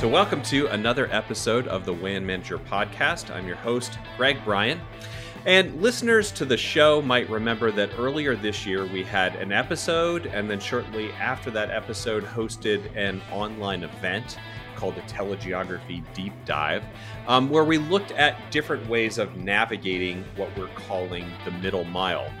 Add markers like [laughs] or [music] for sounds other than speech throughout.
So, welcome to another episode of the WAN Manager Podcast. I'm your host, Greg Bryan. And listeners to the show might remember that earlier this year we had an episode, and then shortly after that episode, hosted an online event called a TeleGeography deep dive, um, where we looked at different ways of navigating what we're calling the middle mile.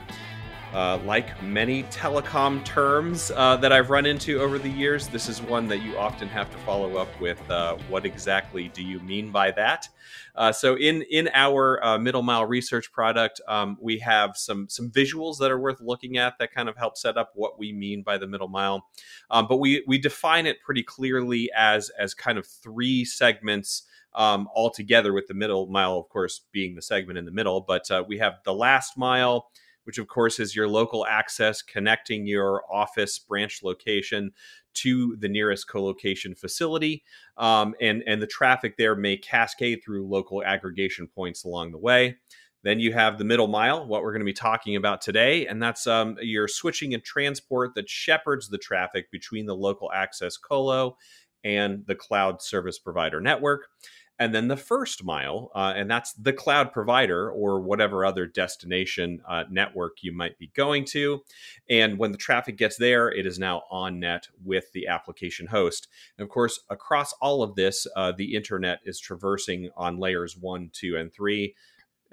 Uh, like many telecom terms uh, that I've run into over the years, this is one that you often have to follow up with. Uh, what exactly do you mean by that? Uh, so, in in our uh, middle mile research product, um, we have some some visuals that are worth looking at that kind of help set up what we mean by the middle mile. Um, but we we define it pretty clearly as as kind of three segments um, all together, with the middle mile, of course, being the segment in the middle. But uh, we have the last mile which of course is your local access connecting your office branch location to the nearest co-location facility um, and and the traffic there may cascade through local aggregation points along the way. Then you have the middle mile what we're going to be talking about today and that's um, your switching and transport that shepherds the traffic between the local access colo and the cloud service provider network and then the first mile, uh, and that's the cloud provider or whatever other destination uh, network you might be going to. And when the traffic gets there, it is now on net with the application host. And of course, across all of this, uh, the internet is traversing on layers one, two, and three.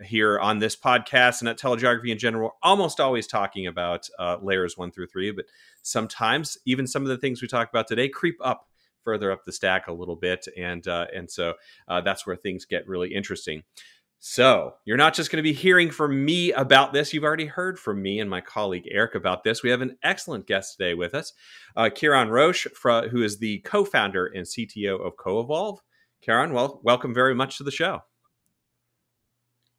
Here on this podcast and at TeleGeography in general, almost always talking about uh, layers one through three, but sometimes even some of the things we talk about today creep up further up the stack a little bit, and uh, and so uh, that's where things get really interesting. So, you're not just going to be hearing from me about this. You've already heard from me and my colleague Eric about this. We have an excellent guest today with us, uh, Ciaran Roche, who is the co founder and CTO of Coevolve. Kieran, well, welcome very much to the show.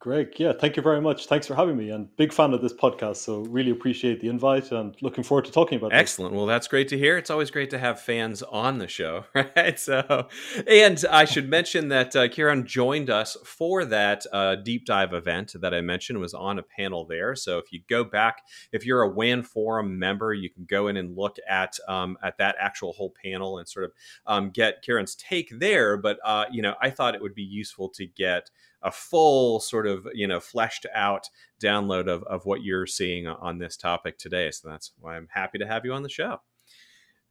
Greg, yeah, thank you very much. Thanks for having me. And big fan of this podcast, so really appreciate the invite and looking forward to talking about. It. Excellent. This. Well, that's great to hear. It's always great to have fans on the show, [laughs] right? So, and I should mention that uh, Ciaran joined us for that uh, deep dive event that I mentioned was on a panel there. So, if you go back, if you're a WAN forum member, you can go in and look at um, at that actual whole panel and sort of um, get Ciaran's take there. But uh, you know, I thought it would be useful to get a full sort of you know fleshed out download of, of what you're seeing on this topic today. So that's why i'm happy to have you on the show.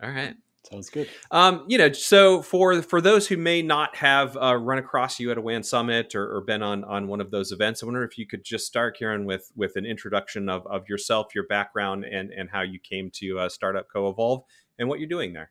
All right. Sounds good. Um, you know so for for those who may not have uh, run across you at a WAN summit or, or, been on on one of those events i wonder if you could just start Karen, with with an introduction of, of yourself your background and and how you came to uh, start up Coevolve and what you're doing there.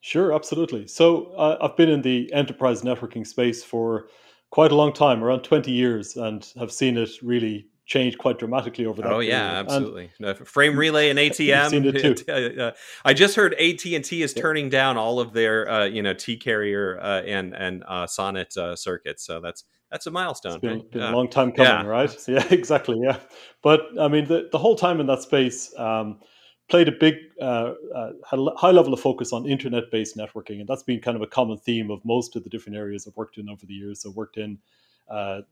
Sure, absolutely. So uh, I've been in the enterprise networking space for quite a long time, around 20 years, and have seen it really change quite dramatically over that. Oh yeah, period. absolutely. No, frame relay and [laughs] ATM. seen it [laughs] too. Uh, I just heard AT and T is turning down all of their, uh, you know, T carrier uh, and and uh, SONET uh, circuits. So that's that's a milestone. It's been, right? been yeah. a long time coming, yeah. right? [laughs] Yeah, exactly. Yeah, but I mean, the the whole time in that space. Um, played a big, uh, uh, had a high level of focus on internet based networking. And that's been kind of a common theme of most of the different areas I've worked in over the years. So, worked in uh, uh,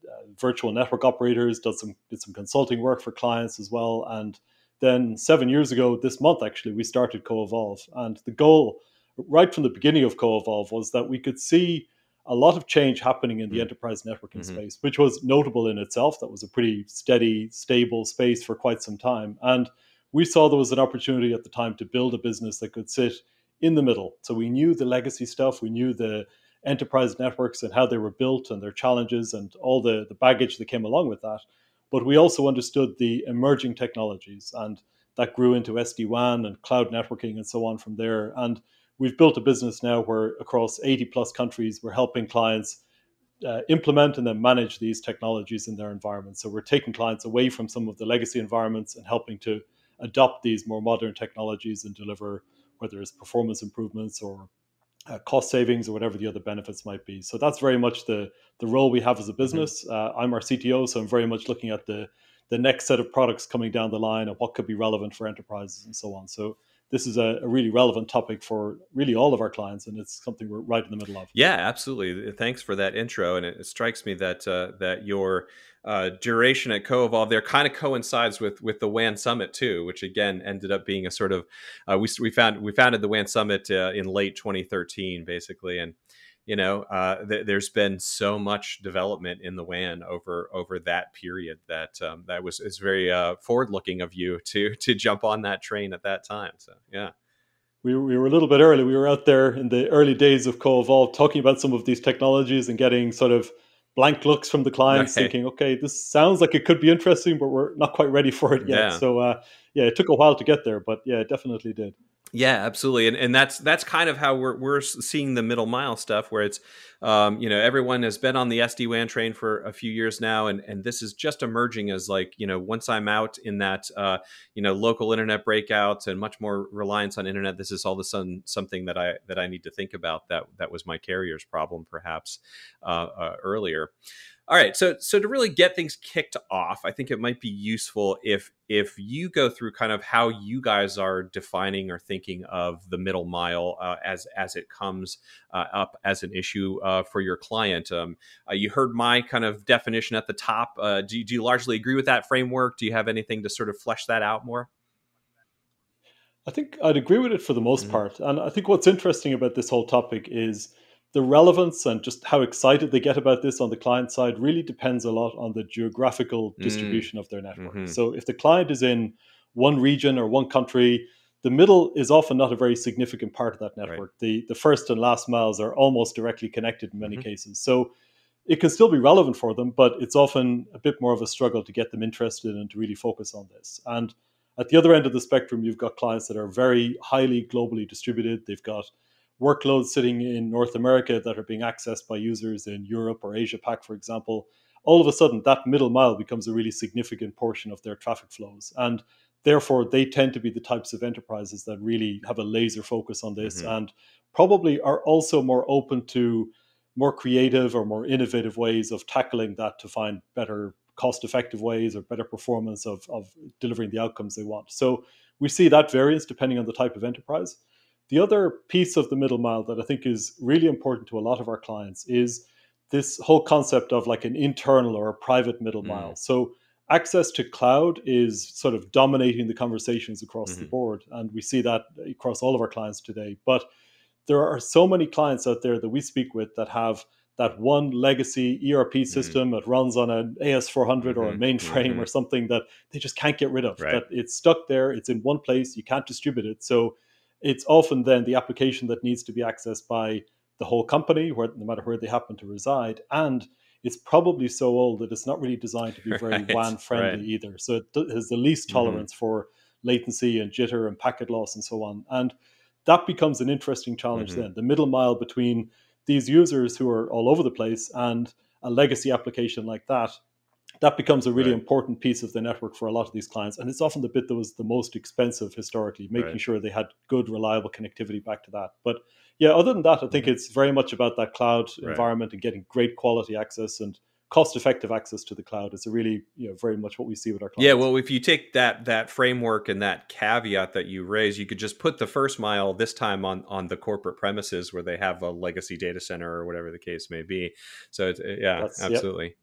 virtual network operators, did some, did some consulting work for clients as well. And then, seven years ago, this month actually, we started Coevolve. And the goal, right from the beginning of Coevolve, was that we could see a lot of change happening in the mm-hmm. enterprise networking mm-hmm. space, which was notable in itself. That was a pretty steady, stable space for quite some time. And we saw there was an opportunity at the time to build a business that could sit in the middle. So we knew the legacy stuff, we knew the enterprise networks and how they were built and their challenges and all the, the baggage that came along with that. But we also understood the emerging technologies and that grew into SD WAN and cloud networking and so on from there. And we've built a business now where across 80 plus countries, we're helping clients uh, implement and then manage these technologies in their environments. So we're taking clients away from some of the legacy environments and helping to adopt these more modern technologies and deliver whether it's performance improvements or uh, cost savings or whatever the other benefits might be. So that's very much the the role we have as a mm-hmm. business. Uh, I'm our CTO, so I'm very much looking at the the next set of products coming down the line and what could be relevant for enterprises and so on. So this is a, a, really relevant topic for really all of our clients, and it's something we're right in the middle of. Yeah, absolutely. Thanks for that intro, and it, strikes me that uh, that your uh, duration at Coevolve there kind of coincides with with the WAN Summit too, which again ended up being a sort of uh, we we found we founded the WAN Summit uh, in late 2013, basically, and you know uh, th- there's been so much development in the WAN over over that period that um, that was is very uh, forward looking of you to to jump on that train at that time. So yeah. We, we were a little bit early. We were out there in the early days of Coevolve talking about some of these technologies and getting sort of blank looks from the clients, right. thinking, "Okay, this sounds like it could be interesting, but we're not quite ready for it yet." Yeah. So, uh, yeah, it took a while to get there, but yeah, it definitely did. Yeah, absolutely, and and that's that's kind of how we're we're seeing the middle mile stuff, where it's um, you know everyone has been on the SD WAN train for a few years now, and and this is just emerging as like you know once I'm out in that uh, you know local internet breakouts and much more reliance on internet, this is all of a sudden something that I that I need to think about. That that was my carrier's problem perhaps uh, uh, earlier. All right, so so to really get things kicked off, I think it might be useful if if you go through kind of how you guys are defining or thinking of the middle mile uh, as as it comes uh, up as an issue uh, for your client. Um, uh, you heard my kind of definition at the top. Uh, do, do you largely agree with that framework? Do you have anything to sort of flesh that out more? I think I'd agree with it for the most mm-hmm. part, and I think what's interesting about this whole topic is the relevance and just how excited they get about this on the client side really depends a lot on the geographical mm. distribution mm. of their network. Mm-hmm. So if the client is in one region or one country, the middle is often not a very significant part of that network. Right. The the first and last miles are almost directly connected in many mm-hmm. cases. So it can still be relevant for them, but it's often a bit more of a struggle to get them interested and to really focus on this. And at the other end of the spectrum, you've got clients that are very highly globally distributed. They've got workloads sitting in North America that are being accessed by users in Europe or Asia Pac, for example, all of a sudden that middle mile becomes a really significant portion of their traffic flows. And therefore, they tend to be the types of enterprises that really have a laser focus on this mm-hmm. and probably are also more open to more creative or more innovative ways of tackling that to find better cost effective ways or better performance of, of delivering the outcomes they want. So we see that variance depending on the type of enterprise. The other piece of the middle mile that I think is really important to a lot of our clients is this whole concept of like an internal or a private middle mm. mile. So access to cloud is sort of dominating the conversations across mm-hmm. the board and we see that across all of our clients today but there are so many clients out there that we speak with that have that one legacy ERP mm-hmm. system mm-hmm. that runs on an AS400 mm-hmm. or a mm-hmm. mainframe mm-hmm. or something that they just can't get rid of. Right. That it's stuck there, it's in one place, you can't distribute it. So it's often then the application that needs to be accessed by the whole company, where, no matter where they happen to reside. And it's probably so old that it's not really designed to be very [laughs] right, WAN friendly right. either. So it has the least mm-hmm. tolerance mm-hmm. for latency and jitter and packet loss and so on. And that becomes an interesting challenge mm-hmm. then. The middle mile between these users who are all over the place and a legacy application like that that becomes a really right. important piece of the network for a lot of these clients. And it's often the bit that was the most expensive historically, making sure they had good, reliable connectivity back to that. But yeah, other than that, I think it's very much about that cloud right. environment and getting great quality access and cost effective access to the cloud is really you know very much what we see with our clients. Yeah, well, if you take that that framework and that caveat that you raise, you could just put the first mile this time on on the corporate premises where they have a legacy data center or whatever the case may be. So yeah, That's, absolutely. Yep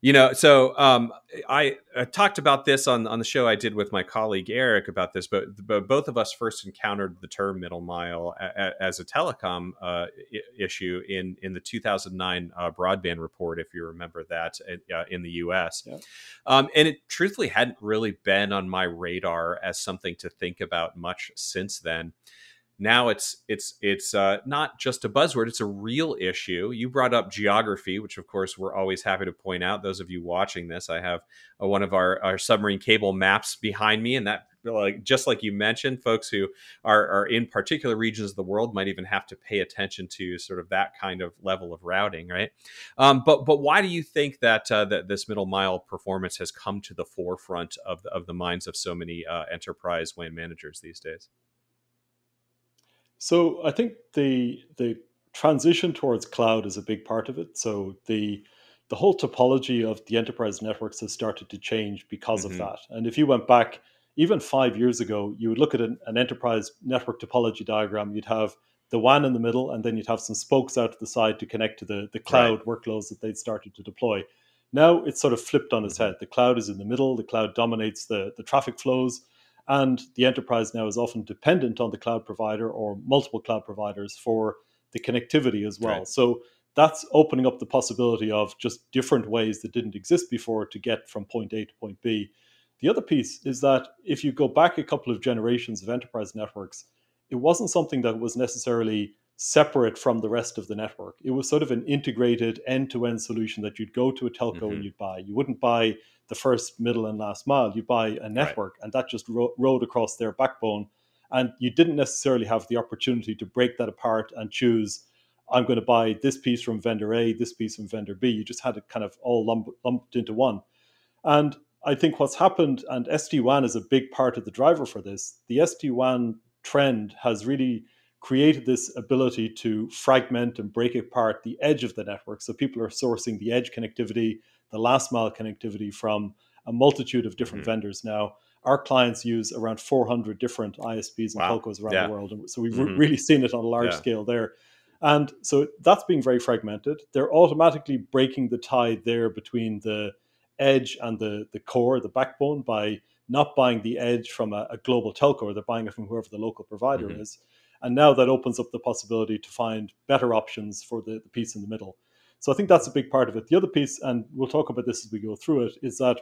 you know so um, I, I, talked about this on, on the show i did with my colleague eric about this but, but both of us first encountered the term middle mile a, a, as a telecom uh, I- issue in, in the 2009 uh, broadband report if you remember that uh, in the us yeah. um, and it truthfully hadn't really been on my radar as something to think about much since then now it's it's it's uh, not just a buzzword it's a real issue. You brought up geography which of course we're always happy to point out. Those of you watching this i have uh, one of our, our submarine cable maps behind me and that like just like you mentioned folks who are, are in particular regions of the world might even have to pay attention to sort of that kind of level of routing right? Um, but but why do you think that uh, that this middle mile performance has come to the forefront of the, of the minds of so many uh, enterprise WAN managers these days so I think the the transition towards cloud is a big part of it. So the the whole topology of the enterprise networks has started to change because mm-hmm. of that. And if you went back even five years ago, you would look at an, an enterprise network topology diagram. You'd have the WAN in the middle, and then you'd have some spokes out to the side to connect to the, the cloud right. workloads that they'd started to deploy. Now it's sort of flipped on its mm-hmm. head. The cloud is in the middle, the cloud dominates the, the traffic flows, and the enterprise now is often dependent on the cloud provider or multiple cloud providers for the connectivity as well. Right. So that's opening up the possibility of just different ways that didn't exist before to get from point A to point B. The other piece is that if you go back a couple of generations of enterprise networks, it wasn't something that was necessarily separate from the rest of the network. It was sort of an integrated end to end solution that you'd go to a telco mm-hmm. and you'd buy. You wouldn't buy the first, middle, and last mile, you buy a network, right. and that just ro- rode across their backbone. And you didn't necessarily have the opportunity to break that apart and choose I'm going to buy this piece from vendor A, this piece from vendor B. You just had it kind of all lumped, lumped into one. And I think what's happened, and SD WAN is a big part of the driver for this, the SD WAN trend has really created this ability to fragment and break apart the edge of the network. So people are sourcing the edge connectivity, the last mile connectivity from a multitude of different mm-hmm. vendors now. Our clients use around 400 different ISPs and wow. telcos around yeah. the world. So we've mm-hmm. really seen it on a large yeah. scale there. And so that's being very fragmented. They're automatically breaking the tie there between the edge and the, the core, the backbone, by not buying the edge from a, a global telco, or they're buying it from whoever the local provider mm-hmm. is. And now that opens up the possibility to find better options for the, the piece in the middle. So I think that's a big part of it. The other piece, and we'll talk about this as we go through it, is that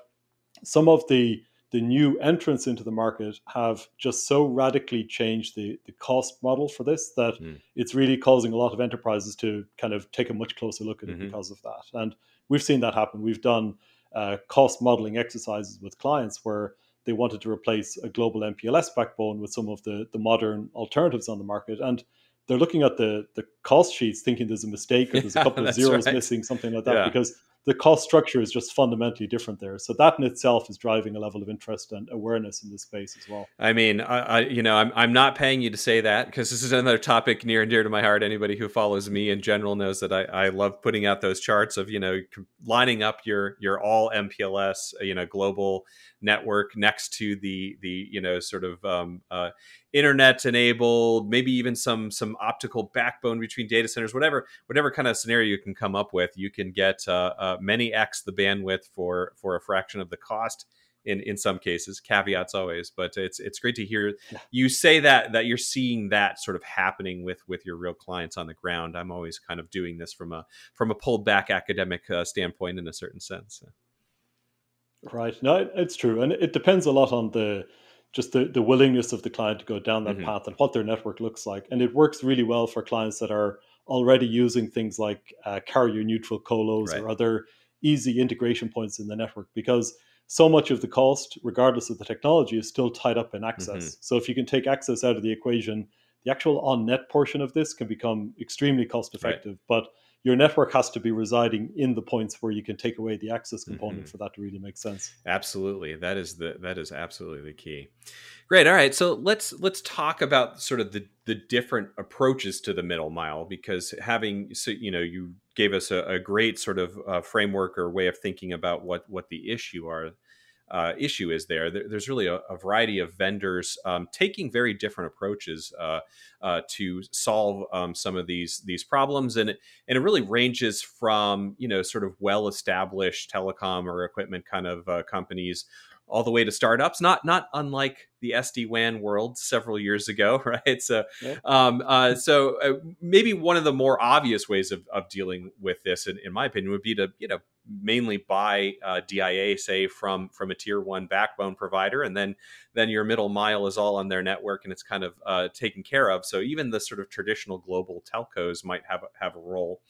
some of the the new entrants into the market have just so radically changed the, the cost model for this that mm. it's really causing a lot of enterprises to kind of take a much closer look at mm-hmm. it because of that. And we've seen that happen. We've done uh, cost modeling exercises with clients where they wanted to replace a global MPLS backbone with some of the, the modern alternatives on the market. And they're looking at the, the cost sheets thinking there's a mistake or there's a couple of zeros right. missing, something like that, yeah. because the cost structure is just fundamentally different there. So that in itself is driving a level of interest and awareness in this space as well. I mean, I, I you know, I'm, I'm not paying you to say that because this is another topic near and dear to my heart. Anybody who follows me in general knows that I, I love putting out those charts of, you know, lining up your, your all MPLS, you know, global network next to the, the, you know, sort of, um, uh, internet enabled maybe even some some optical backbone between data centers whatever whatever kind of scenario you can come up with you can get uh, uh, many x the bandwidth for for a fraction of the cost in in some cases caveats always but it's it's great to hear you say that that you're seeing that sort of happening with with your real clients on the ground. I'm always kind of doing this from a from a pulled back academic uh, standpoint in a certain sense right. No it's true and it depends a lot on the just the, the willingness of the client to go down that mm-hmm. path and what their network looks like. And it works really well for clients that are already using things like uh, carrier neutral colos right. or other easy integration points in the network because so much of the cost, regardless of the technology, is still tied up in access. Mm-hmm. So if you can take access out of the equation, the actual on net portion of this can become extremely cost effective. Right. But your network has to be residing in the points where you can take away the access component mm-hmm. for that to really make sense. Absolutely, that is the that is absolutely the key. Great. All right, so let's let's talk about sort of the the different approaches to the middle mile because having so you know you gave us a, a great sort of uh, framework or way of thinking about what what the issue are uh, issue is there. there there's really a, a, variety of vendors um, taking very different approaches uh, uh, to solve um, some of these these problems, and it, and it really ranges from you know sort of well established telecom or equipment kind of uh, companies all the way to startups, not not unlike the SD WAN world several years ago, [laughs] right? So, yeah. um, uh, so uh, maybe one of the more obvious ways of, of dealing with this, in, in my opinion, would be to you know mainly buy uh, DIA, say from from a tier one backbone provider, and then then your middle mile is all on their network and it's kind of uh, taken care of. So even the sort of traditional global telcos might have have a role.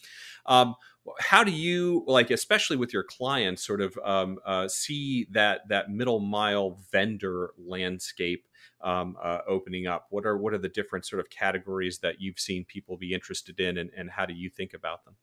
Um, how do you like especially with your clients sort of um, uh, see that that middle mile vendor landscape um, uh, opening up what are what are the different sort of categories that you've seen people be interested in and, and how do you think about them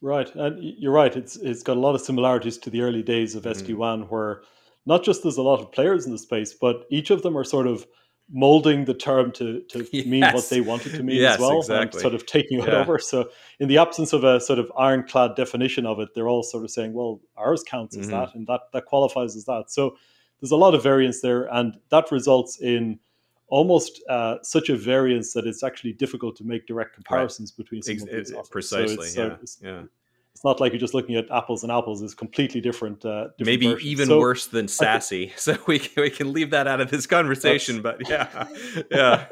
right and you're right it's it's got a lot of similarities to the early days of mm-hmm. sd-wan where not just there's a lot of players in the space but each of them are sort of molding the term to, to [laughs] yes. mean what they want it to mean yes, as well exactly. and sort of taking it yeah. over so in the absence of a sort of ironclad definition of it they're all sort of saying well ours counts as mm-hmm. that and that that qualifies as that so there's a lot of variance there, and that results in almost uh, such a variance that it's actually difficult to make direct comparisons right. between some Ex- of these offers. Precisely, so yeah, it's, yeah. It's not like you're just looking at apples and apples. It's completely different. Uh, different Maybe versions. even so, worse than SASE. Think, [laughs] so we can, we can leave that out of this conversation. But yeah, [laughs] yeah.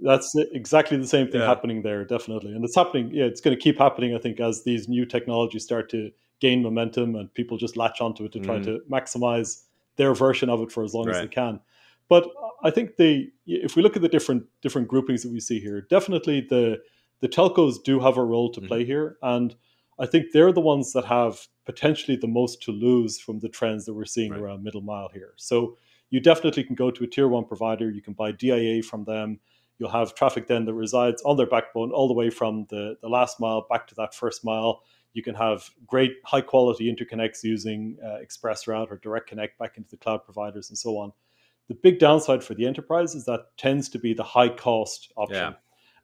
That's exactly the same thing yeah. happening there, definitely, and it's happening. Yeah, it's going to keep happening. I think as these new technologies start to gain momentum and people just latch onto it to try mm. to maximize their version of it for as long right. as they can. But I think the if we look at the different different groupings that we see here, definitely the the telcos do have a role to mm-hmm. play here, and I think they're the ones that have potentially the most to lose from the trends that we're seeing right. around middle mile here. So you definitely can go to a tier one provider, you can buy DIA from them. You'll have traffic then that resides on their backbone all the way from the, the last mile back to that first mile. You can have great high quality interconnects using uh, ExpressRoute or Direct Connect back into the cloud providers and so on. The big downside for the enterprise is that tends to be the high cost option. Yeah.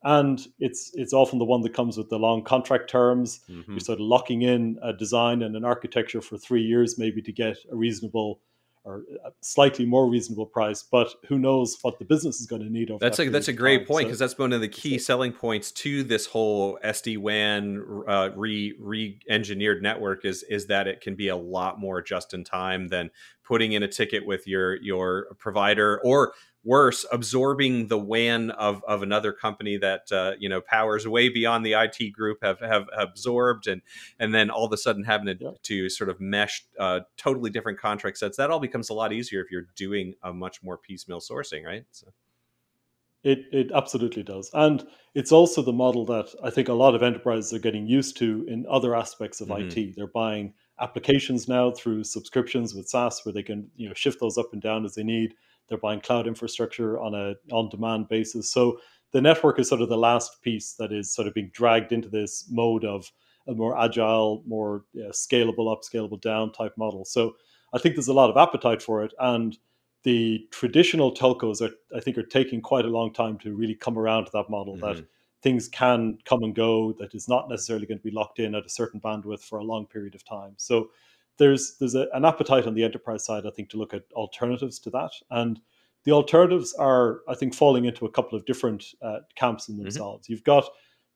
And it's it's often the one that comes with the long contract terms. Mm-hmm. You're sort of locking in a design and an architecture for three years, maybe to get a reasonable or a slightly more reasonable price, but who knows what the business is going to need over that's that a that's a great point because so, that's one of the key selling points to this whole SD WAN uh, re re engineered network is is that it can be a lot more just in time than putting in a ticket with your your provider or worse, absorbing the WAN of, of another company that uh, you know powers way beyond the IT group have, have absorbed, and and then all of a sudden having to, yeah. to sort of mesh uh, totally different contract sets. That all becomes a lot easier if you're doing a much more piecemeal sourcing, right? So. It, it absolutely does. And it's also the model that I think a lot of enterprises are getting used to in other aspects of mm-hmm. IT. They're buying applications now through subscriptions with SaaS where they can you know shift those up and down as they need they're buying cloud infrastructure on a on demand basis. So the network is sort of the last piece that is sort of being dragged into this mode of a more agile, more you know, scalable up, scalable down type model. So I think there's a lot of appetite for it, and the traditional telcos are, I think, are taking quite a long time to really come around to that model mm-hmm. that things can come and go, that is not necessarily going to be locked in at a certain bandwidth for a long period of time. So there's there's a, an appetite on the enterprise side, I think, to look at alternatives to that, and the alternatives are, I think, falling into a couple of different uh, camps in mm-hmm. themselves. Mm-hmm. You've got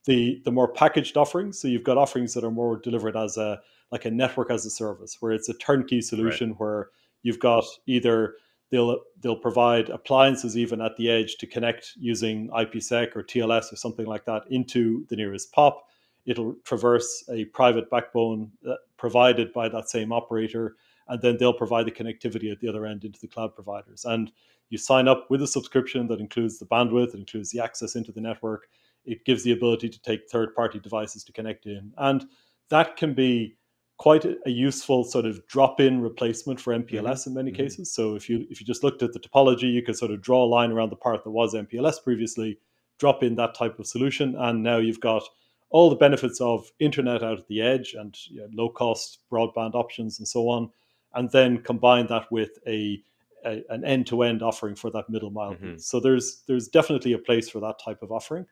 the the more packaged offerings, so you've got offerings that are more delivered as a like a network as a service, where it's a turnkey solution, right. where you've got either they'll they'll provide appliances even at the edge to connect using IPsec or TLS or something like that into the nearest POP it'll traverse a private backbone uh, provided by that same operator, and then they'll provide the connectivity at the other end into the cloud providers. And you sign up with a subscription that includes the bandwidth, it includes the access into the network. It gives the ability to take third party devices to connect in. And that can be quite a, useful sort of drop-in replacement for MPLS mm-hmm. in many mm-hmm. cases. So if you if you just looked at the topology, you could sort of draw a line around the part that was MPLS previously, drop in that type of solution, and now you've got all the benefits of internet out at the edge and you know, low cost broadband options and so on, and then combine that with a, a an end to end offering for that middle mile. Mm-hmm. So there's there's definitely a place for that type of offering.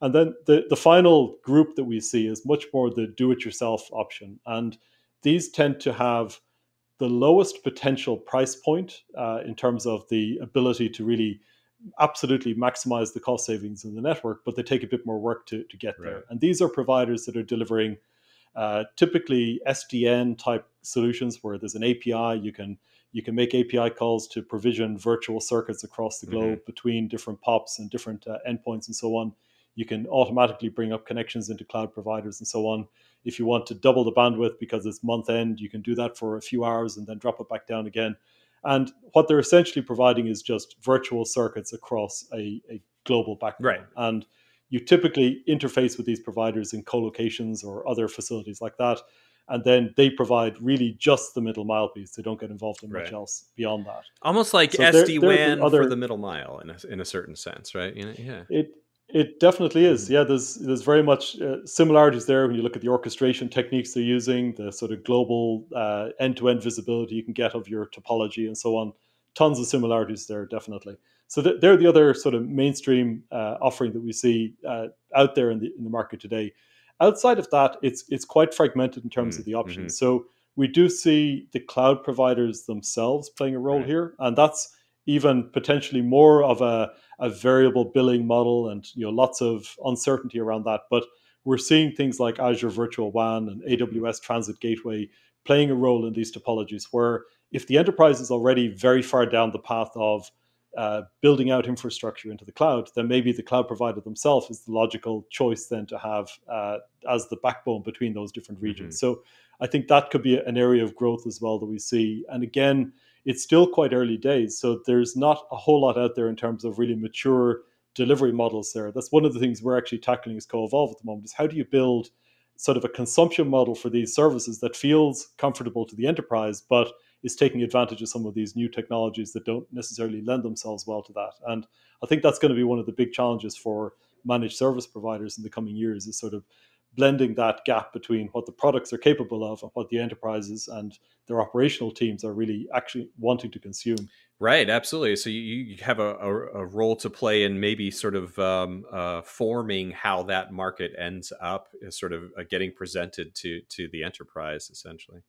And then the, the final group that we see is much more the do it yourself option. And these tend to have the lowest potential price point uh, in terms of the ability to really absolutely maximize the cost savings in the network, but they take a bit more work to, to get right. there. And these are providers that are delivering uh, typically SDN type solutions where there's an API you can you can make API calls to provision virtual circuits across the globe mm-hmm. between different POPs and different uh, endpoints and so on. You can automatically bring up connections into cloud providers and so on. If you want to double the bandwidth because it's month end, you can do that for a few hours and then drop it back down again. And what they're essentially providing is just virtual circuits across a, a global backbone. Right. And you typically interface with these providers in co-locations or other facilities like that. And then they provide really just the middle mile piece. They don't get involved in right. much else beyond that. Almost like so SD WAN other, for the middle mile in a, in a certain sense, right? You know, yeah. It it definitely is. Mm-hmm. Yeah, there's there's very much uh, similarities there when you look at the orchestration techniques they're using, the sort of global uh, end-to-end visibility you can get of your topology and so on. Tons of similarities there, definitely. So th- they're the other sort of mainstream uh, offering that we see uh, out there in the in the market today. Outside of that, it's it's quite fragmented in terms mm-hmm. of the options. Mm-hmm. So we do see the cloud providers themselves playing a role right. here, and that's even potentially more of a, a variable billing model and you know lots of uncertainty around that. But we're seeing things like Azure Virtual WAN and AWS Transit Gateway playing a role in these topologies where if the enterprise is already very far down the path of uh, building out infrastructure into the cloud, then maybe the cloud provider themselves is the logical choice then to have uh, as the backbone between those different regions. Mm-hmm. So I think that could be an area of growth as well that we see. And again, it's still quite early days, so there's not a whole lot out there in terms of really mature delivery models there. That's one of the things we're actually tackling as Coevolve at the moment is how do you build sort of a consumption model for these services that feels comfortable to the enterprise, but is taking advantage of some of these new technologies that don't necessarily lend themselves well to that. And I think that's going to be one of the big challenges for managed service providers in the coming years is sort of blending that gap between what the products are capable of and what the enterprises and their operational teams are really actually wanting to consume. Right, absolutely. So you, you have a, a, a, role to play in maybe sort of um, uh, forming how that market ends up, sort of uh, getting presented to to the enterprise, essentially.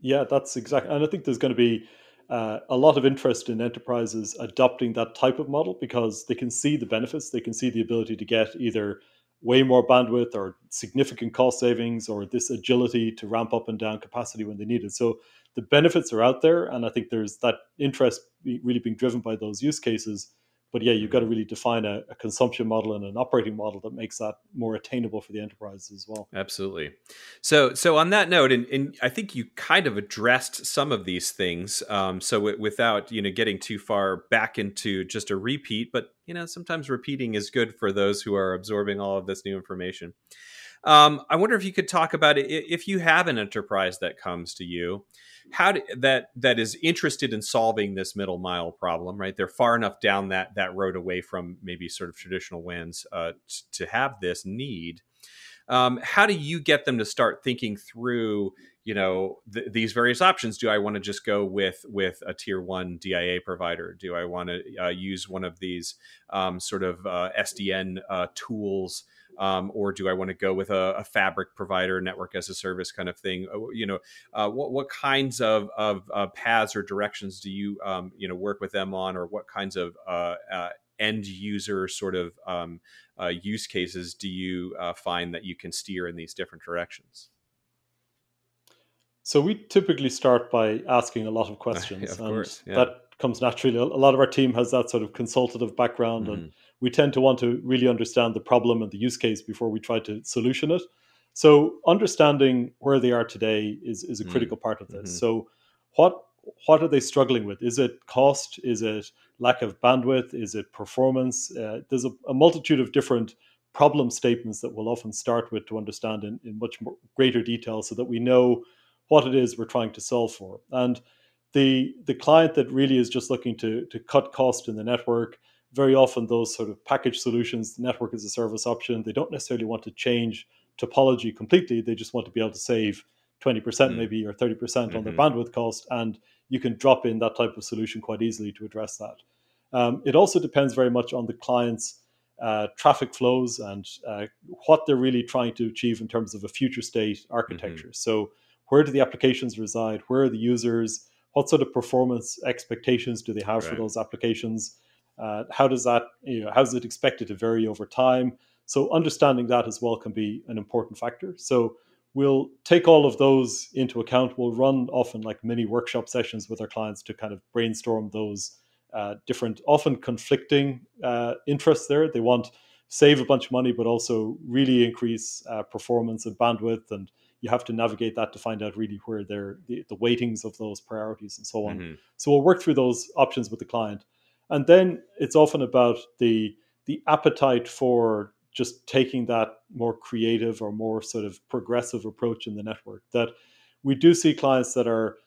Yeah, that's exactly. And I think there's going to be uh, a lot of interest in enterprises adopting that type of model because they can see the benefits. They can see the ability to get either way more bandwidth or significant cost savings or this agility to ramp up and down capacity when they need it. So the benefits are out there. And I think there's that interest really being driven by those use cases but yeah, you've got to really define a, a, consumption model and an operating model that makes that more attainable for the enterprise as well. Absolutely. So, so on that note, and, and I think you kind of addressed some of these things. Um, so, w- without you know getting too far back into just a repeat, but you know sometimes repeating is good for those who are absorbing all of this new information. Um, I wonder if you could talk about it if you have an enterprise that comes to you how do, that that is interested in solving this middle mile problem right? They're far enough down that that road away from maybe sort of traditional WANs uh, t- to have this need. Um, how do you get them to start thinking through you know th- these various options? Do i want to just go with with a tier one dia provider? Do i want to uh, use one of these um, sort of uh, sdn uh, tools um, or do I want to go with a, a, fabric provider, network as a service kind of thing? Uh, you know, uh, what what kinds of of uh, paths or directions do you um, you know work with them on, or what kinds of uh, uh, end user sort of um, uh, use cases do you find that you can steer in these different directions? So we typically start by asking a lot of [laughs] questions, yeah, of and course, yeah. that comes naturally. A lot of our team has that sort of consultative background mm-hmm. and we tend to want to really understand the problem and the use case before we try to solution it. So understanding where they are today is, is a mm. critical part of this. Mm-hmm. So what what are they struggling with? Is it cost? Is it lack of bandwidth? Is it performance? Uh, there's a, a, multitude of different problem statements that we'll often start with to understand in, in much more greater detail so that we know what it is we're trying to solve for. And the the client that really is just looking to to cut cost in the network very often those sort of package solutions, network as a service option, they don't necessarily want to change topology completely. They just want to be able to save 20% mm. maybe or 30% mm hmm on their mm-hmm. bandwidth cost. And you can drop in that type of solution quite easily to address that. Um, it also depends very much on the client's uh, traffic flows and uh, what they're really trying to achieve in terms of a future state architecture. Mm-hmm. So, where do the applications reside? Where are the users? What sort of performance expectations do they have right. for those applications? Uh, how does that, you know, how is it expected to vary over time? So understanding that as well can be an important factor. So we'll take all of those into account. We'll run often like mini workshop sessions with our clients to kind of brainstorm those uh, different, often conflicting uh, interests there. They want save a bunch of money, but also really increase uh, performance and bandwidth. And you have to navigate that to find out really where they're the, the weightings of those priorities and so on. Mm-hmm. So we'll work through those options with the client. And then it's often about the the appetite for just taking that more creative or more sort of progressive approach in the network. That we do see clients that are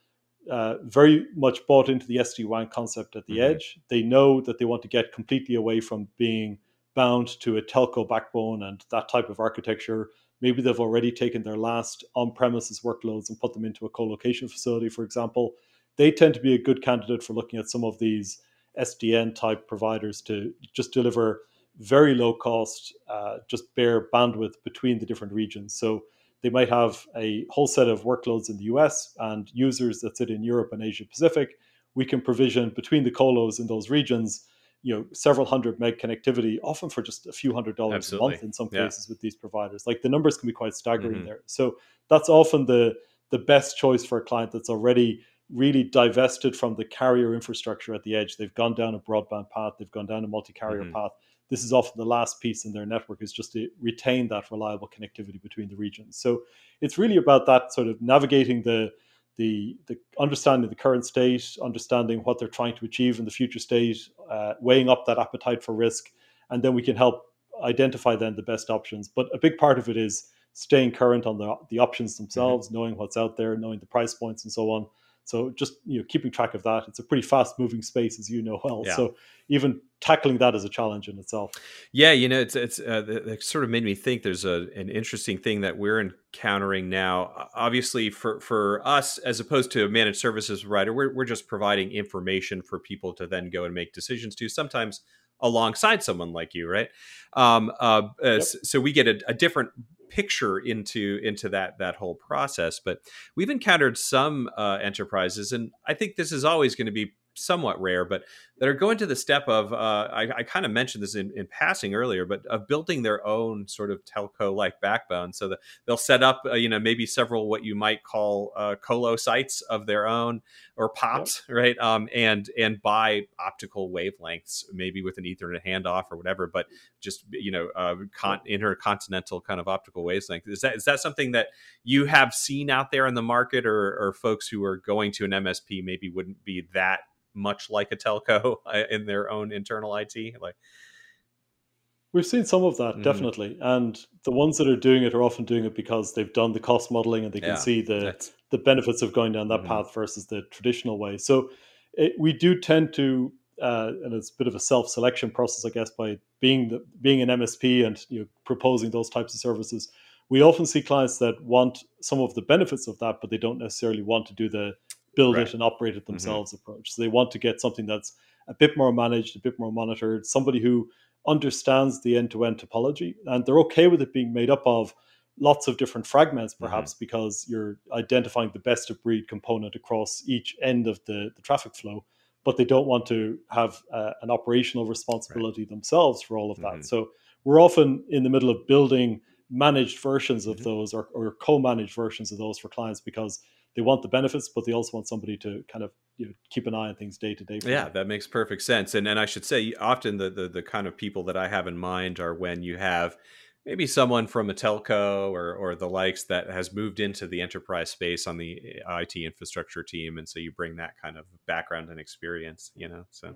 uh, very much bought into the SD WAN concept at the mm-hmm. edge. They know that they want to get completely away from being bound to a telco backbone and that type of architecture. Maybe they've already taken their last on premises workloads and put them into a co location facility, for example. They tend to be a good candidate for looking at some of these SDN type providers to just deliver very low cost, uh, just bare bandwidth between the different regions. So they might have a whole set of workloads in the US and users that sit in Europe and Asia Pacific. We can provision between the colos in those regions, you know, several hundred meg connectivity, often for just a few hundred dollars Absolutely. a month in some cases yeah. with these providers. Like the numbers can be quite staggering mm-hmm. there. So that's often the the best choice for a client that's already really divested from the carrier infrastructure at the edge. They've gone down a broadband path, they've gone down a multi-carrier mm-hmm. path this is often the last piece in their network is just to retain that reliable connectivity between the regions. So it's really about that sort of navigating the the, the understanding the current state, understanding what they're trying to achieve in the future state, uh, weighing up that appetite for risk, and then we can help identify then the best options. But a big part of it is staying current on the the options themselves, mm-hmm. knowing what's out there, knowing the price points, and so on. So just you know keeping track of that. It's a pretty fast moving space, as you know well. Yeah. So even tackling that is a challenge in itself. Yeah, you know, it's it's uh, it sort of made me think. There's a an interesting thing that we're encountering now. Obviously, for for us as opposed to a managed services provider, we're we're just providing information for people to then go and make decisions to. Sometimes alongside someone like you, right? Um, uh, yep. So we get a, a different picture into into that that whole process. But we've encountered some uh, enterprises, and I think this is always going to be somewhat rare, but that are going to the step of uh, I, I kind of mentioned this in, in, passing earlier, but of building their own sort of telco like backbone. So that they'll set up, uh, you know, maybe several what you might call uh, colo sites of their own or pops, yep. right? Um, and and buy optical wavelengths, maybe with an Ethernet handoff or whatever, but just you know, uh, con- intercontinental kind of optical wavelength. Is that is that something that you have seen out there in the market, or, or folks who are going to an MSP maybe wouldn't be that much like a telco [laughs] in their own internal IT? Like, We've seen some of that, mm. definitely. And the ones that are doing it are often doing it because they've done the cost modeling and they can yeah, see the, the benefits of going down that mm. path versus the traditional way. So it, we do tend to, uh, and it's a bit of a self selection process, I guess, by being the, being an MSP and you know, proposing those types of services. We often see clients that want some of the benefits of that, but they don't necessarily want to do the build right. it and operate it mm-hmm. themselves mm-hmm. approach. So they want to get something that's a bit more managed, a bit more monitored, somebody who understands the end to end topology. And they're okay with it being made up of lots of different fragments, mm-hmm. perhaps, mm-hmm. because you're identifying the best of breed component across each end of the, the traffic flow. But they don't want to have uh, an operational responsibility right. themselves for all of that. Mm-hmm. So we're often in the middle of building managed versions of mm-hmm. those or, or co-managed versions of those for clients because they want the benefits, but they also want somebody to kind of you know keep an eye on things day to day. Yeah, that makes perfect sense. And and I should say, often the, the the kind of people that I have in mind are when you have maybe someone from a telco or or the likes that has moved into the enterprise space on the eh, IT infrastructure team, and so you bring that kind of background and experience. You know, so.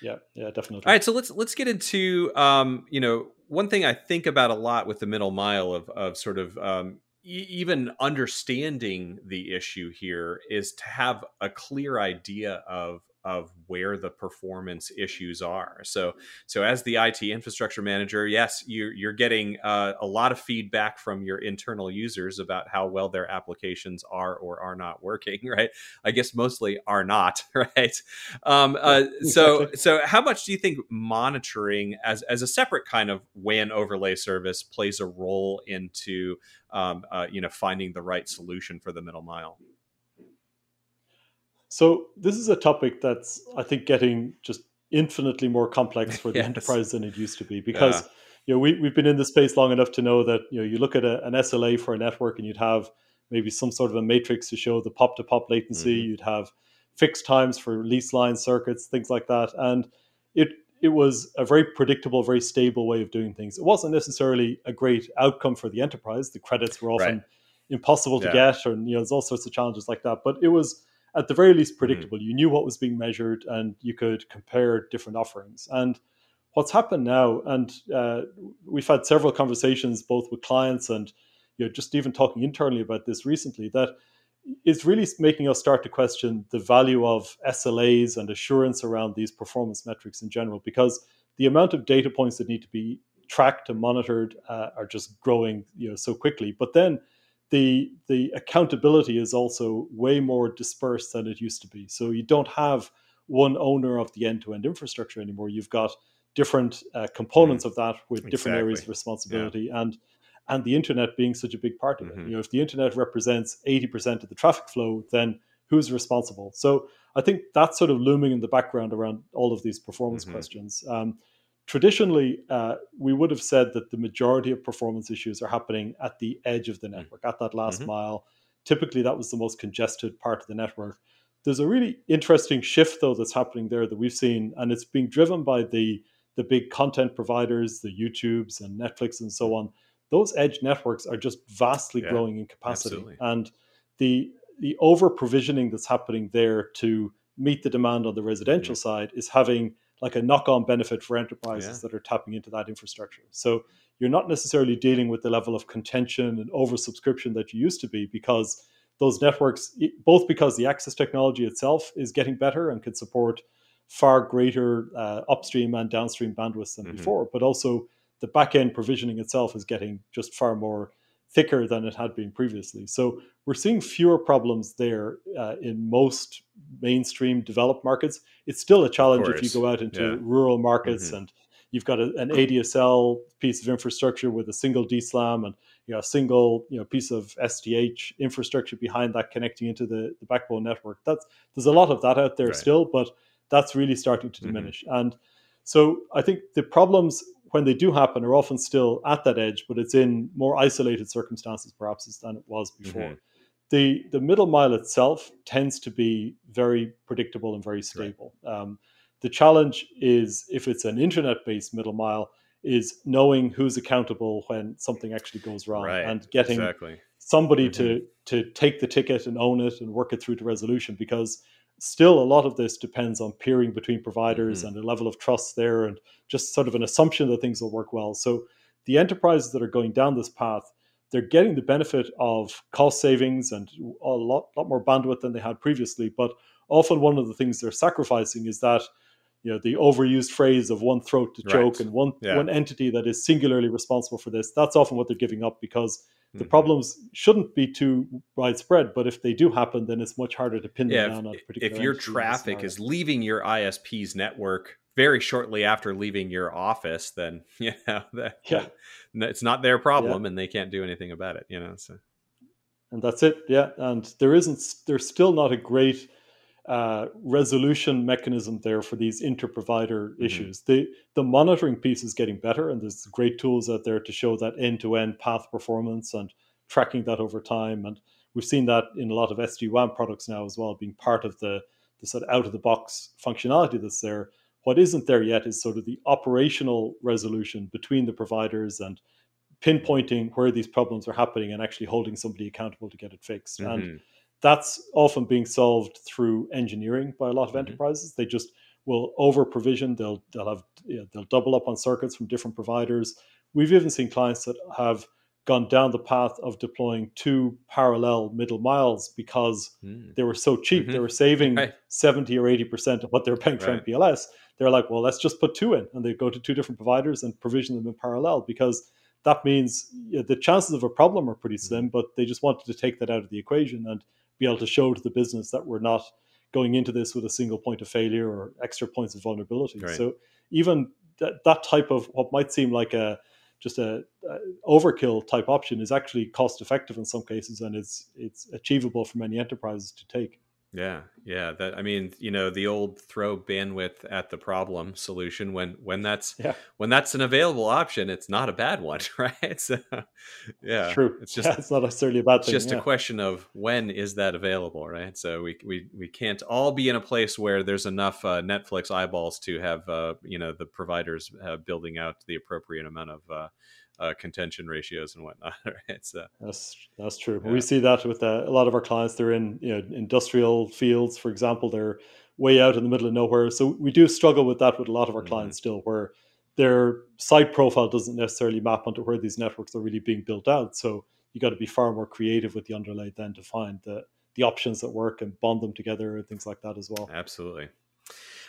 Yeah, yeah, definitely. All right, so let's let's get into um, you know one thing I think about a lot with the middle mile of of sort of um, even understanding the issue here is to have a clear idea of of where the performance issues are. So, so as the IT infrastructure manager, yes, you're, you're getting uh, a lot of feedback from your internal users about how well their applications are or are not working. [laughs] Right? I guess mostly are not. [laughs] Right? Um, uh, so, so how much do you think monitoring as as a separate kind of WAN overlay service plays a role into um, uh, you know finding the right solution for the middle mile? So this is a topic that's I think getting just infinitely more complex for [laughs] the yes. enterprise than it used to be because yeah. you know we, we've been in this space long enough to know that you know you look at a, an SLA for a network and you'd have maybe some sort of a matrix to show the pop to pop latency mm-hmm. you'd have fixed times for lease line circuits things like that and it it was a very predictable very stable way of doing things it wasn't necessarily a great outcome for the enterprise the credits were often right. impossible to yeah. get and you know there's all sorts of challenges like that but it was at the very least mm-hmm. predictable. Mm-hmm. You knew what was being measured and you could compare different offerings. And what's happened now, and uh, we've had several conversations both with clients and you know just even talking internally about this recently, that is really making us start to question the value of SLAs and assurance around these performance metrics in general, because the amount of data points that need to be tracked and monitored uh, are just growing you know so quickly. But then the the accountability is also way more dispersed than it used to be. So you don't have one owner of the end-to-end infrastructure anymore. You've got different uh, components mm, of that with exactly. different areas of responsibility, yeah. and and the internet being such a big part of mm-hmm. it. You know, if the internet represents 80% of the traffic flow, then who's responsible? So I think that's sort of looming in the background around all of these performance mm-hmm. questions. Um, traditionally, uh, we would have said that the majority of performance issues are happening at the edge of the mm-hmm. network, at that last mm-hmm. mile. Typically, that was the most congested part of the network. There's a really interesting shift, though, that's happening there that we've seen, and it's being driven by the the big content providers, the YouTubes and Netflix and so on. Those edge networks are just vastly yeah, growing in capacity, absolutely. and the the over provisioning that's happening there to meet the demand on the residential mm-hmm. side is having like a knock on benefit for enterprises yeah. that are tapping into that infrastructure. So you're not necessarily dealing with the level of contention and oversubscription that you used to be because those networks, both because the access technology itself is getting better and can support far greater uh, upstream and downstream bandwidth than mm-hmm. before, but also the back end provisioning itself is getting just far more thicker than it had been previously. So we're seeing fewer problems there uh, in most mainstream developed markets. It's still a challenge if you go out into yeah. rural markets mm-hmm. and you've got a, an ADSL piece of infrastructure with a single DSLAM and you know, a single you know piece of SDH infrastructure behind that connecting into the, the backbone network. That's there's a lot of that out there right. still, but that's really starting to mm-hmm. diminish. Mm-hmm. And so I think the problems when they do happen are often still at that edge, but it's in more isolated circumstances perhaps than it was before. Mm-hmm. The the middle mile itself tends to be very predictable and very stable. Right. Um, the challenge is if it's an internet based middle mile, is knowing who's accountable when something actually goes wrong right. and getting exactly. somebody mm-hmm. to to take the ticket and own it and work it through to resolution because still a lot of this depends on peering between providers mm-hmm. and a level of trust there and just sort of an assumption that things will work well so the enterprises that are going down this path they're getting the benefit of cost savings and a lot, lot more bandwidth than they had previously but often one of the things they're sacrificing is that you know the overused phrase of one throat to choke right. and one yeah. one entity that is singularly responsible for this that's often what they're giving up because the mm-hmm. problems shouldn't be too widespread but if they do happen then it's much harder to pin yeah, them down if, on if your traffic is leaving your isp's network very shortly after leaving your office then [laughs] you know that, yeah. it's not their problem yeah. and they can't do anything about it you know so and that's it yeah and there isn't there's still not a great uh, resolution mechanism there for these inter-provider mm-hmm. issues. The the monitoring piece is getting better, and there's great tools out there to show that end-to-end path performance and tracking that over time. And we've seen that in a lot of SD WAN products now as well, being part of the the sort of out-of-the-box functionality that's there. What isn't there yet is sort of the operational resolution between the providers and pinpointing where these problems are happening and actually holding somebody accountable to get it fixed. Mm-hmm. And that's often being solved through engineering by a lot of mm-hmm. enterprises. They just will over provision. They'll they'll have you know, they'll double up on circuits from different providers. We've even seen clients that have gone down the path of deploying two parallel middle miles because mm. they were so cheap. Mm-hmm. They were saving right. 70 or 80% of what they're paying for right. MPLS. They're like, well, let's just put two in. And they go to two different providers and provision them in parallel because that means you know, the chances of a problem are pretty mm-hmm. slim, but they just wanted to take that out of the equation. And be able to show to the business that we're not going into this with a single point of failure or extra points of vulnerability. Right. So even that, that type of what might seem like a just a, a, overkill type option is actually cost effective in some cases and it's it's achievable for many enterprises to take. Yeah, yeah. That I mean, you know, the old throw bandwidth at the problem solution when when that's yeah. when that's an available option, it's not a bad one, [laughs] right? So, yeah, true. It's [laughs] just yeah, it's not necessarily a bad thing. Just yeah. a question of when is that available, right? So we we we can't all be in a place where there's enough uh, Netflix eyeballs to have uh, you know the providers uh, building out the appropriate amount of uh, uh, contention ratios and whatnot. [laughs] Right? So, that's that's true. Yeah. We see that with uh, a lot of our clients. They're in you know industrial fields, for example. They're way out in the middle of nowhere. So we do struggle with that with a lot of our mm-hmm. clients still, where their site profile doesn't necessarily map onto where these networks are really being built out. So you got to be far more creative with the underlay then to find the the options that work and bond them together and things like that as well. Absolutely.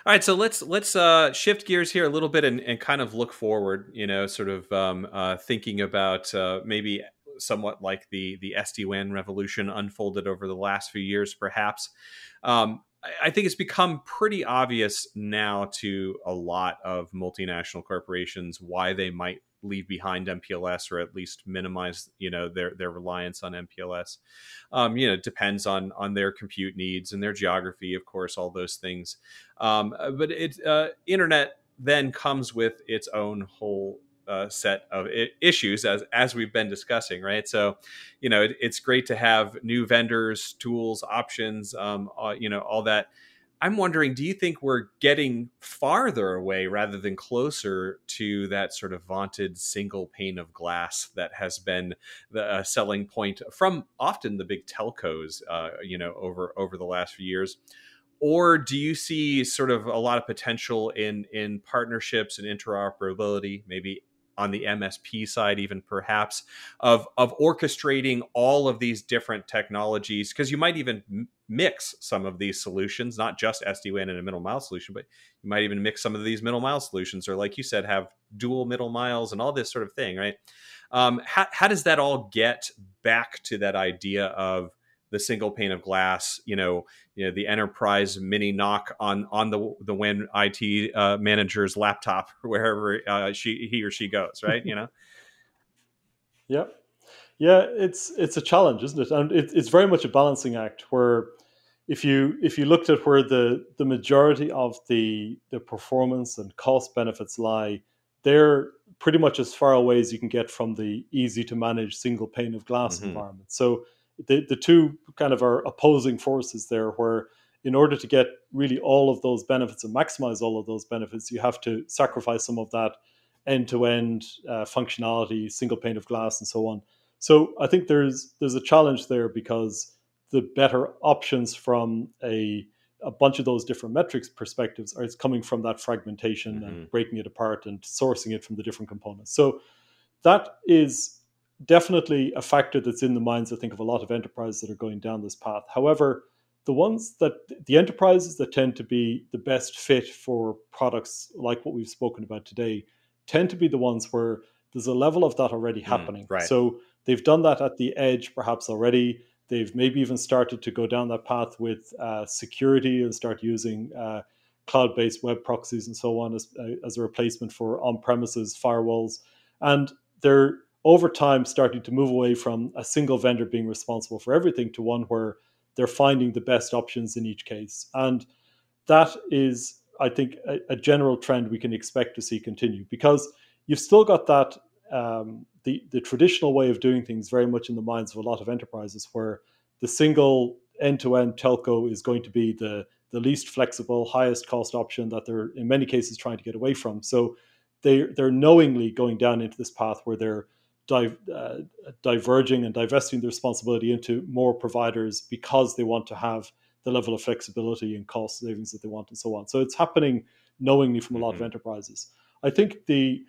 All right, so let's let's uh, shift gears here a little bit and, and kind of look forward. You know, sort of um, uh, thinking about uh, maybe somewhat like the the SD WAN revolution unfolded over the last few years, perhaps. Um, I think it's become pretty obvious now to a lot of multinational corporations why they might leave behind MPLS or at least minimize you know their their reliance on MPLS. Um, you know, depends on on their compute needs and their geography, of course, all those things. Um, uh, but it uh, internet then comes with its own whole uh, set of issues as as we've been discussing, right? So, you know, it, it's great to have new vendors, tools, options, um, uh, you know, all that. I'm wondering, do you think we're getting farther away rather than closer to that sort of vaunted single pane of glass that has been the uh, selling point from often the big telcos, uh, you know, over over the last few years? Or do you see sort of a lot of potential in in partnerships and interoperability, maybe on the MSP side, even perhaps of of orchestrating all of these different technologies, because you might even mix some of these solutions, not just SD WAN and a middle mile solution, but you might even mix some of these middle mile solutions, or like you said, have dual middle miles and all this sort of thing, right? Um, how, how does that all get back to that idea of the single pane of glass, you know, you know the enterprise mini NOC on on the the WAN IT uh, manager's laptop [laughs] wherever uh, she he or she goes, right? you know. [laughs] Yeah, yeah, it's it's a challenge, isn't it? And it, it's very much a balancing act where if you if you looked at where the the majority of the the performance and cost benefits lie, they're pretty much as far away as you can get from the easy to manage single pane of glass mm-hmm. environment. So the, the two kind of are opposing forces there where in order to get really all of those benefits and maximize all of those benefits you have to sacrifice some of that end-to-end uh, functionality single pane of glass and so on so i think there's there's a challenge there because the better options from a a bunch of those different metrics perspectives are it's coming from that fragmentation mm-hmm. and breaking it apart and sourcing it from the different components so that is definitely a factor that's in the minds, I think, of a lot of enterprises that are going down this path. However, the ones that the enterprises that tend to be the best fit for products like what we've spoken about today tend to be the ones where there's a level of that already hmm, happening. Mm, right. So they've done that at the edge perhaps already. They've maybe even started to go down that path with uh, security and start using uh, cloud-based web proxies and so on as, uh, as a replacement for on-premises firewalls. And they're over time starting to move away from a single vendor being responsible for everything to one where they're finding the best options in each case. And that is, I think, a, a general trend we can expect to see continue because you've still got that um, the the traditional way of doing things very much in the minds of a lot of enterprises where the single end-to-end telco is going to be the the least flexible, highest cost option that they're in many cases trying to get away from. So they they're knowingly going down into this path where they're uh, diverging and divesting the responsibility into more providers because they want to have the level of flexibility and cost savings that they want and so on. So it's happening knowingly from a lot mm-hmm. of enterprises. I think the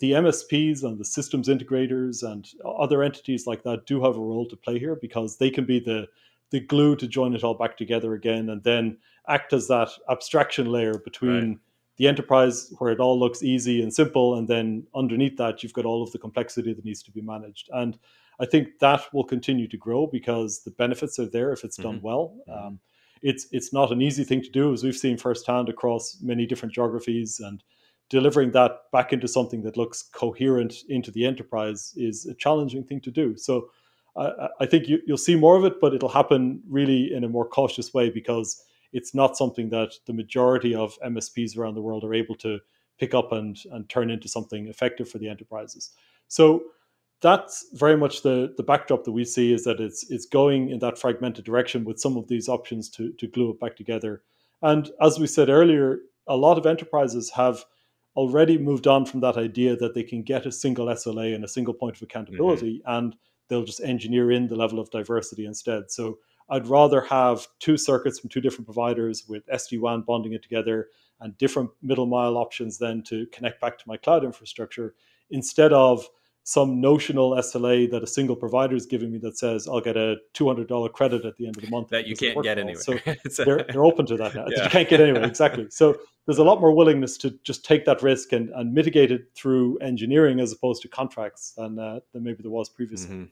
the MSPs and the systems integrators and other entities like that do have a role to play here because they can be the the glue to join it all back together again and then act as that abstraction layer between right the enterprise where it all looks easy and simple and then underneath that you've got all of the complexity that needs to be managed and i think that will continue to grow because the benefits are there if it's done mm-hmm. well mm-hmm. um, it's it's not an easy thing to do as we've seen firsthand across many different geographies and delivering that back into something that looks coherent into the enterprise is a challenging thing to do so I, I think you, you'll see more of it but it'll happen really in a more cautious way because it's not something that the majority of MSPs around the world are able to pick up and, and turn into something effective for the enterprises. So that's very much the, the backdrop that we see is that it's it's going in that fragmented direction with some of these options to, to glue it back together. And as we said earlier, a lot of enterprises have already moved on from that idea that they can get a single SLA and a single point of accountability mm-hmm. and they'll just engineer in the level of diversity instead. So I'd rather have two circuits from two different providers with SD WAN bonding it together and different middle mile options then to connect back to my cloud infrastructure instead of some notional SLA that a single provider is giving me that says I'll get a two hundred dollar credit at the end of the month that you can't get anywhere. So [laughs] they're, they're open to that [laughs] now. Yeah. You can't get anywhere exactly. [laughs] So there's a lot more willingness to just take that risk and, and mitigate it through engineering as opposed to contracts than uh, than maybe there was previously. Mm-hmm.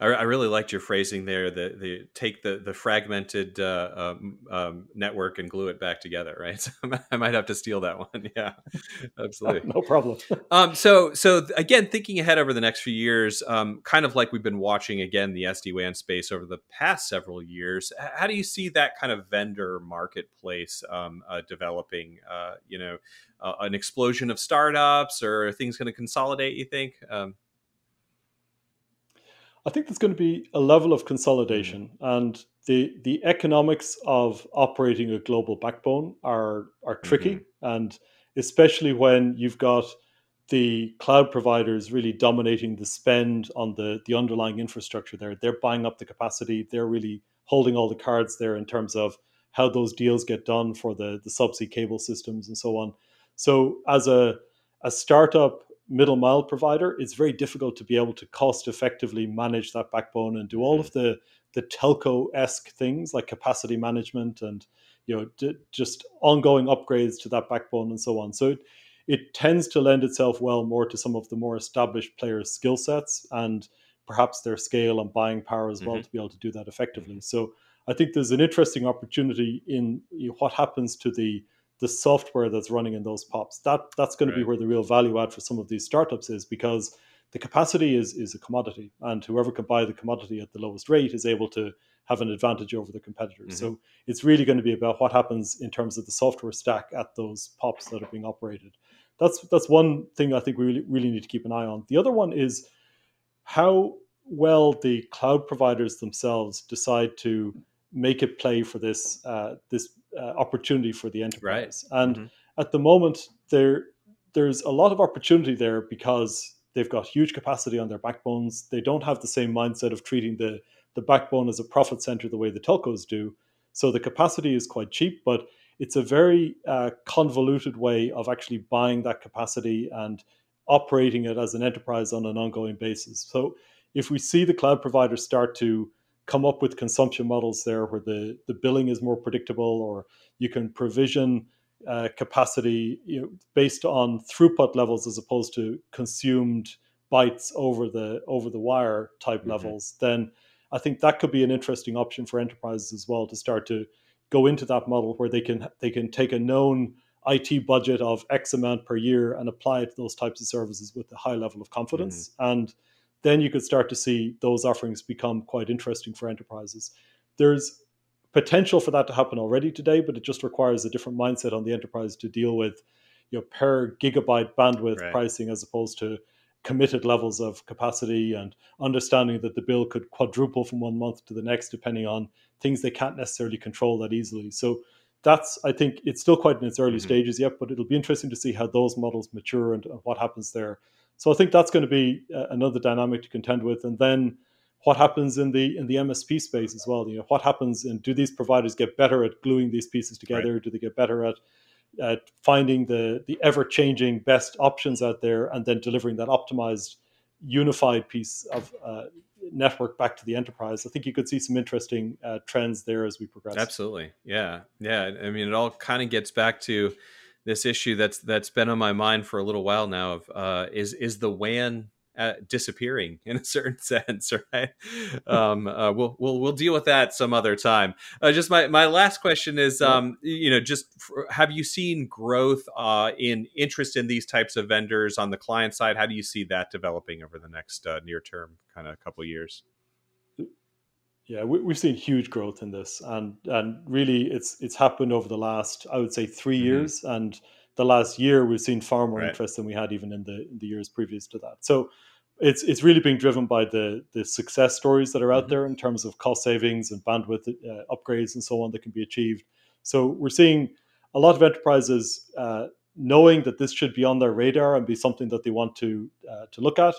I, I, really liked your phrasing there. The the take the the fragmented uh, um, um, network and glue it back together. Right. [laughs] So I might have to steal that one. [laughs] Yeah, absolutely. [laughs] no problem. um, so so again, thinking ahead over the next few years, um, kind of like we've been watching again the SD WAN space over the past several years. How do you see that kind of vendor marketplace um, uh, developing? Uh, you know, uh, an explosion of startups, or are things going to consolidate? You think? I think there's going to be a level of consolidation, mm-hmm. and the the economics of operating a global backbone are are tricky, mm-hmm. and especially when you've got the cloud providers really dominating the spend on the the underlying infrastructure there. They're buying up the capacity. They're really holding all the cards there in terms of how those deals get done for the the subsea cable systems and so on. So as a a startup middle mile provider, it's very difficult to be able to cost effectively manage that backbone and do all mm-hmm. of the the telco esque things like capacity management and you know d- just ongoing upgrades to that backbone and so on. So it, it tends to lend itself well more to some of the more established players' skill sets and perhaps their scale and buying power as well mm-hmm. to be able to do that effectively. So I think there's an interesting opportunity in what happens to the the software that's running in those pops. That that's going right. to be where the real value add for some of these startups is because the capacity is is a commodity, and whoever can buy the commodity at the lowest rate is able to have an advantage over the competitors. Mm-hmm. So it's really going to be about what happens in terms of the software stack at those pops that are being operated. That's that's one thing I think we really, really need to keep an eye on. The other one is how well the cloud providers themselves decide to make it play for this uh, this uh, opportunity for the enterprise. Right. And mm-hmm. at the moment, there there's a lot of opportunity there because they've got huge capacity on their backbones. They don't have the same mindset of treating the the backbone as a profit center the way the telcos do. So the capacity is quite cheap, but it's a very uh, convoluted way of actually buying that capacity and operating it as an enterprise on an ongoing basis. So if we see the cloud providers start to come up with consumption models there where the, the billing is more predictable or you can provision uh, capacity you know, based on throughput levels as opposed to consumed bytes over the over the wire type mm-hmm. levels then i think that could be an interesting option for enterprises as well to start to go into that model where they can they can take a known IT budget of X amount per year and apply it to those types of services with a high level of confidence. Mm-hmm. And then you could start to see those offerings become quite interesting for enterprises. There's potential for that to happen already today, but it just requires a different mindset on the enterprise to deal with you know per gigabyte bandwidth right. pricing as opposed to committed levels of capacity and understanding that the bill could quadruple from one month to the next depending on things they can't necessarily control that easily. So that's I think it's still quite in its early mm-hmm. stages yet, but it'll be interesting to see how those models mature and, and what happens there. So I think that's going to be uh, another dynamic to contend with, and then what happens in the in the MSP space as well. You know, what happens and do these providers get better at gluing these pieces together? Right. Do they get better at at finding the the ever changing best options out there and then delivering that optimized, unified piece of uh, network back to the enterprise? I think you could see some interesting uh, trends there as we progress. Absolutely, yeah, yeah. I mean, it all kind of gets back to this issue that's that's been on my mind for a little while now of uh, is is the WAN uh, disappearing [laughs] in a certain [laughs] sense, right? [laughs] um, uh, we'll we'll we'll deal with that some other time. Uh, just my my last question is, um, you know, just have you seen growth uh, in interest in these types of vendors on the client side? How do you see that developing over the next uh, near term kind of couple years? Yeah, we, have seen huge growth in this, and and really, it's it's happened over the last, I would say, 3 mm-hmm. years, and the last year we've seen far more right. interest than we had even in the in the years previous to that. So it's it's really being driven by the the success stories that are out mm-hmm. there in terms of cost savings and bandwidth uh, upgrades and so on that can be achieved. So we're seeing a lot of enterprises uh, knowing that this should be on their radar and be something that they want to uh, to look at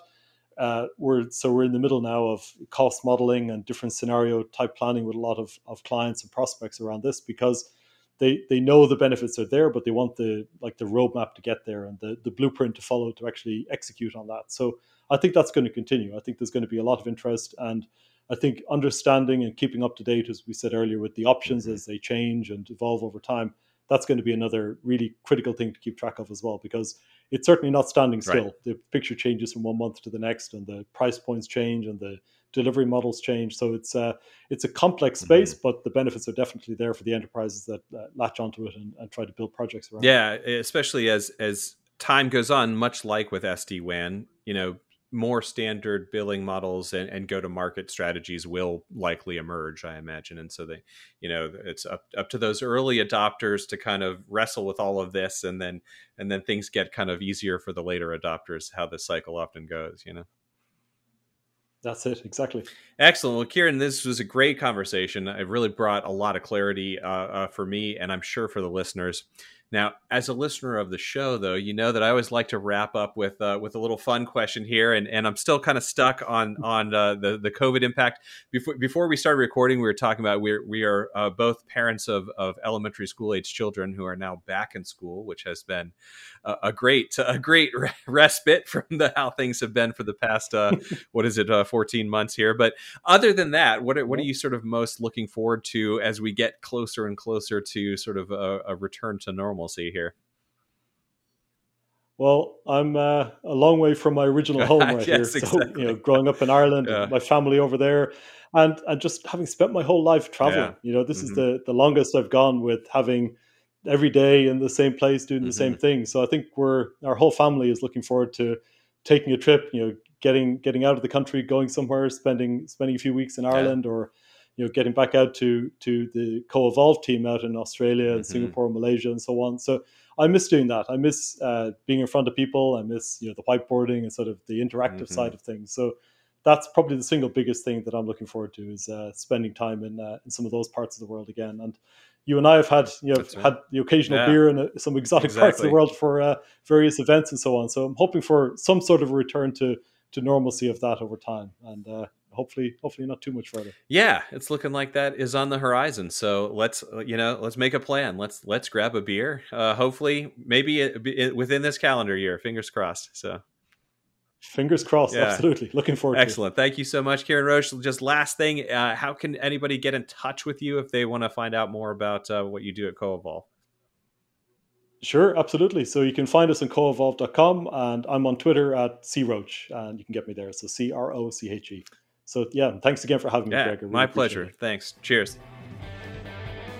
uh, we're so we're in the middle now of cost modeling and different scenario type planning with a lot of, of clients and prospects around this because they they know the benefits are there, but they want the like the roadmap to get there and the, the blueprint to follow to actually execute on that. So I think that's going to continue. I think there's going to be a lot of interest and I think understanding and keeping up to date, as we said earlier, with the options mm-hmm. as they change and evolve over time, that's going to be another really critical thing to keep track of as well because it's certainly not standing still. Right. The picture changes from one month to the next, and the price points change, and the delivery models change. So it's uh, it's a complex mm-hmm. space, mm-hmm. but the benefits are definitely there for the enterprises that uh, latch onto it and, and, try to build projects around. Yeah, especially as as time goes on, much like with SD WAN, you know, more standard billing models and, and go to market strategies will likely emerge i imagine. And so they you know it's up, up to those early adopters to kind of wrestle with all of this and then and then things get kind of easier for the later adopters how the cycle often goes you know? That's it. Exactly. Excellent. Well Ciaran this was a great conversation. It really brought a lot of clarity uh, uh, for me and i'm sure for the listeners now, as a listener of the show, though, you know that I always like to wrap up with uh, with a little fun question here, and, and I'm still kind of stuck on on uh, the the COVID impact. Before before we started recording, we were talking about we're we are uh, both parents of of elementary school age children who are now back in school, which has been a, a great a great respite from the how things have been for the past uh, [laughs] what is it uh, 14 months here. But other than that, what are, what are you sort of most looking forward to as we get closer and closer to sort of a, a return to normal? Normalcy here? Well, I'm uh, a long way from my original home [laughs] right yes, here. So, exactly. you know, growing up in Ireland, yeah. my family over there, and and just having spent my whole life traveling. Yeah. You know, this mm-hmm. is the the longest I've gone with having every day in the same place doing the mm-hmm. same thing. So I think we're our whole family is looking forward to taking a trip. You know, getting getting out of the country, going somewhere, spending spending a few weeks in Ireland, yeah. or you know, getting back out to to the Coevolve team out in Australia and mm-hmm. Singapore, Malaysia, and so on. So I miss doing that. I miss uh, being in front of people. I miss you know the whiteboarding and sort of the interactive mm-hmm. side of things. So that's probably the single biggest thing that I'm looking forward to is uh, spending time in uh, in some of those parts of the world again. And you and I have had you know right. had the occasional yeah. beer in uh, some exotic exactly. parts of the world for uh, various events and so on. So I'm hoping for some sort of return to to normalcy of that over time. And uh, hopefully hopefully not too much further. Yeah it's looking like that is on the horizon. So let's you know let's make a plan. Let's let's grab a beer. Uh hopefully maybe it, it, within this calendar year fingers crossed so. Fingers crossed yeah. absolutely. Looking forward excellent. Thank you so much Ciaran Roche. Just last thing uh, how can anybody get in touch with you if they want to find out more about uh, what you do at Coevolve? Sure, absolutely. So you can find us on coevolve.com and I'm on Twitter at croche and you can get me there. So C R O C H E. So yeah, thanks again for having yeah, me, Greg. Really my pleasure. It. Thanks. Cheers.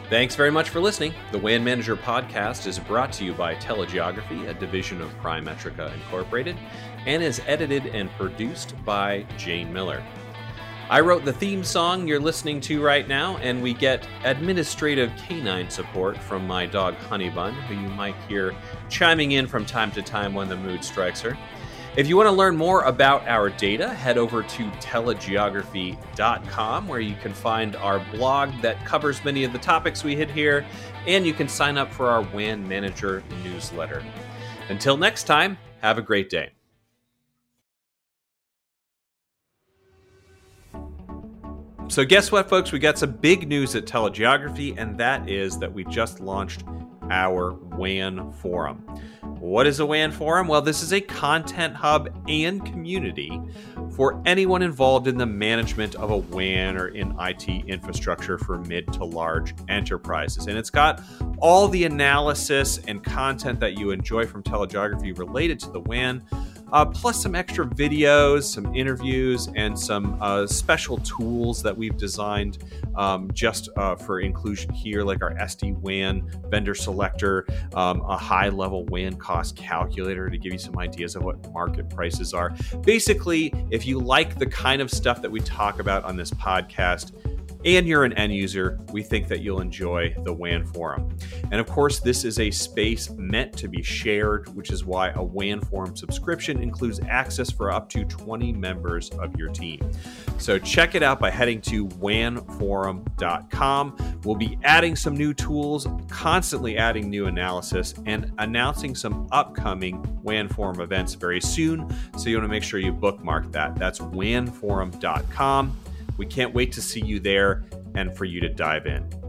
Thanks very much for listening. The WAN Manager podcast is brought to you by TeleGeography, a division of PriMetrica Incorporated, and is edited and produced by Jane Miller. I wrote the theme song you're listening to right now, and we get administrative canine support from my dog Honeybun, who you might hear chiming in from time to time when the mood strikes her. If you want to learn more about our data, head over to telegeography.com where you can find our blog that covers many of the topics we hit here, and you can sign up for our WAN Manager newsletter. Until next time, have a great day. So, guess what, folks? We got some big news at TeleGeography, and that is that we just launched our WAN forum. What is a WAN forum? Well, this is a content hub and community for anyone involved in the management of a WAN or in IT infrastructure for mid to large enterprises. And it's got all the analysis and content that you enjoy from TeleGeography related to the WAN uh, plus some extra videos, some interviews, and some uh, special tools that we've designed um, just uh, for inclusion here, like our SD WAN vendor selector, um, a high level WAN cost calculator to give you some ideas of what market prices are. Basically, if you like the kind of stuff that we talk about on this podcast, and you're an end user, we think that you'll enjoy the WAN forum. And of course, this is a space meant to be shared, which is why a WAN forum subscription includes access for up to 20 members of your team. So check it out by heading to wanforum.com. We'll be adding some new tools, constantly adding new analysis, and announcing some upcoming WAN forum events very soon. So you want to make sure you bookmark that. That's wanforum.com. We can't wait to see you there and for you to dive in.